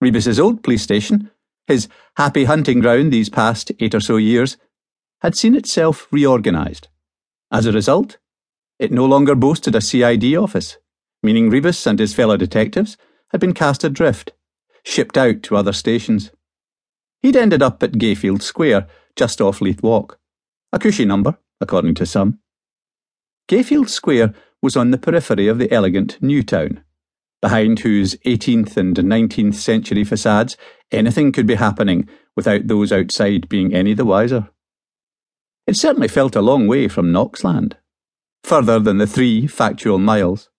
Rebus's old police station, his happy hunting ground these past eight or so years, had seen itself reorganised. As a result, it no longer boasted a CID office, meaning Rebus and his fellow detectives had been cast adrift, shipped out to other stations. He'd ended up at Gayfield Square, just off Leith Walk, a cushy number, according to some. Gayfield Square was on the periphery of the elegant New Town, behind whose 18th and 19th century facades anything could be happening without those outside being any the wiser. It certainly felt a long way from Knoxland, further than the three factual miles.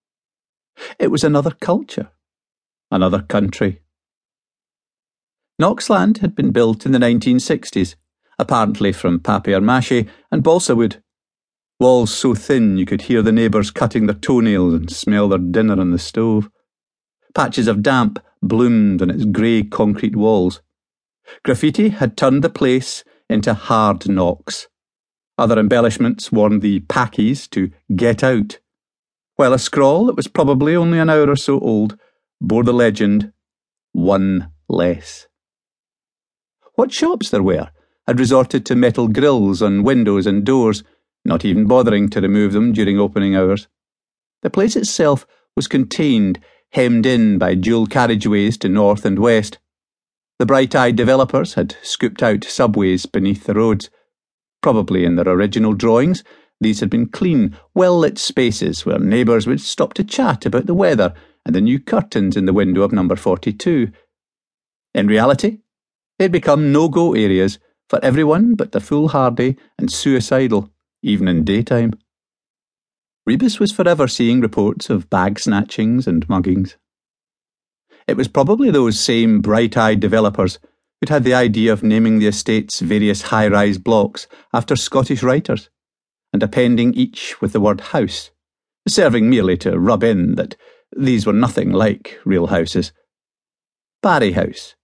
It was another culture, another country. Knoxland had been built in the 1960s, apparently from papier mâché and balsa wood. Walls so thin you could hear the neighbours cutting their toenails and smell their dinner on the stove. Patches of damp bloomed on its grey concrete walls. Graffiti had turned the place into hard knocks. Other embellishments warned the packies to get out, while a scrawl that was probably only an hour or so old bore the legend, One less. What shops there were had resorted to metal grills on windows and doors, not even bothering to remove them during opening hours. The place itself was contained hemmed in by dual carriageways to north and west. The bright eyed developers had scooped out subways beneath the roads. Probably in their original drawings, these had been clean, well lit spaces where neighbours would stop to chat about the weather and the new curtains in the window of number 42. In reality, they'd become no go areas for everyone but the foolhardy and suicidal, even in daytime. Rebus was forever seeing reports of bag snatchings and muggings. It was probably those same bright eyed developers who'd had the idea of naming the estate's various high rise blocks after Scottish writers, and appending each with the word house, serving merely to rub in that these were nothing like real houses. Barrie House,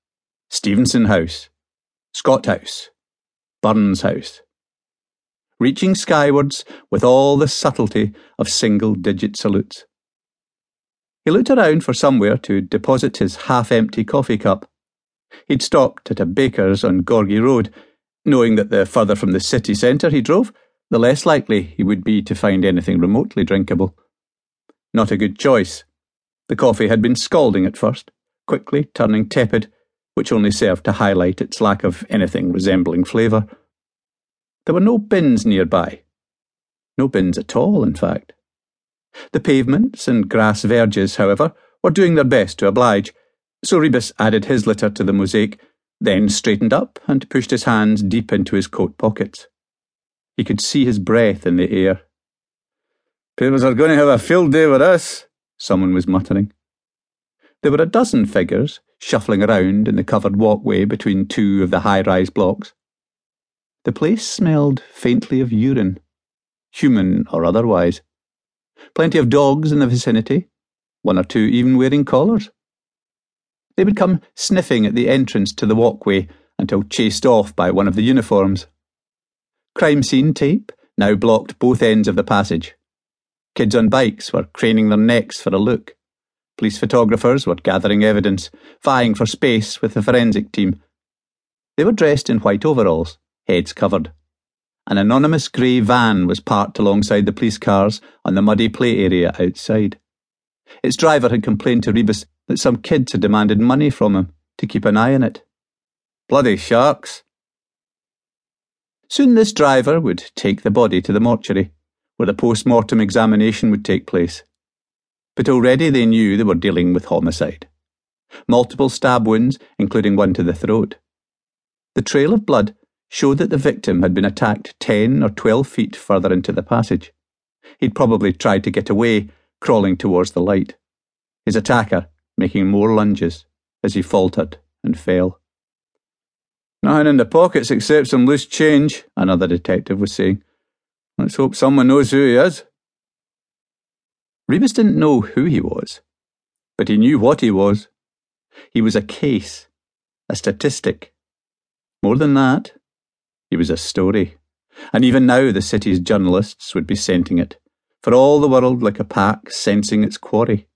Stevenson House, Scott House, Burns House reaching skywards with all the subtlety of single digit salutes. He looked around for somewhere to deposit his half empty coffee cup. He'd stopped at a baker's on Gorgie Road, knowing that the further from the city centre he drove, the less likely he would be to find anything remotely drinkable. Not a good choice. The coffee had been scalding at first, quickly turning tepid, which only served to highlight its lack of anything resembling flavour. There were no bins nearby. No bins at all, in fact. The pavements and grass verges, however, were doing their best to oblige, so Rebus added his litter to the mosaic, then straightened up and pushed his hands deep into his coat pockets. He could see his breath in the air. Papers are going to have a field day with us, someone was muttering. There were a dozen figures shuffling around in the covered walkway between two of the high rise blocks. The place smelled faintly of urine, human or otherwise. Plenty of dogs in the vicinity, one or two even wearing collars. They would come sniffing at the entrance to the walkway until chased off by one of the uniforms. Crime scene tape now blocked both ends of the passage. Kids on bikes were craning their necks for a look. Police photographers were gathering evidence, vying for space with the forensic team. They were dressed in white overalls heads covered. An anonymous grey van was parked alongside the police cars on the muddy play area outside. Its driver had complained to Rebus that some kids had demanded money from him to keep an eye on it. Bloody sharks! Soon this driver would take the body to the mortuary, where the post mortem examination would take place. But already they knew they were dealing with homicide. Multiple stab wounds, including one to the throat. The trail of blood showed that the victim had been attacked 10 or 12 feet further into the passage. He'd probably tried to get away, crawling towards the light. His attacker making more lunges as he faltered and fell. Nothing in the pockets except some loose change, another detective was saying. Let's hope someone knows who he is. Rebus didn't know who he was, but he knew what he was. He was a case, a statistic. More than that, he was a story, and even now the city's journalists would be scenting it, for all the world like a pack sensing its quarry.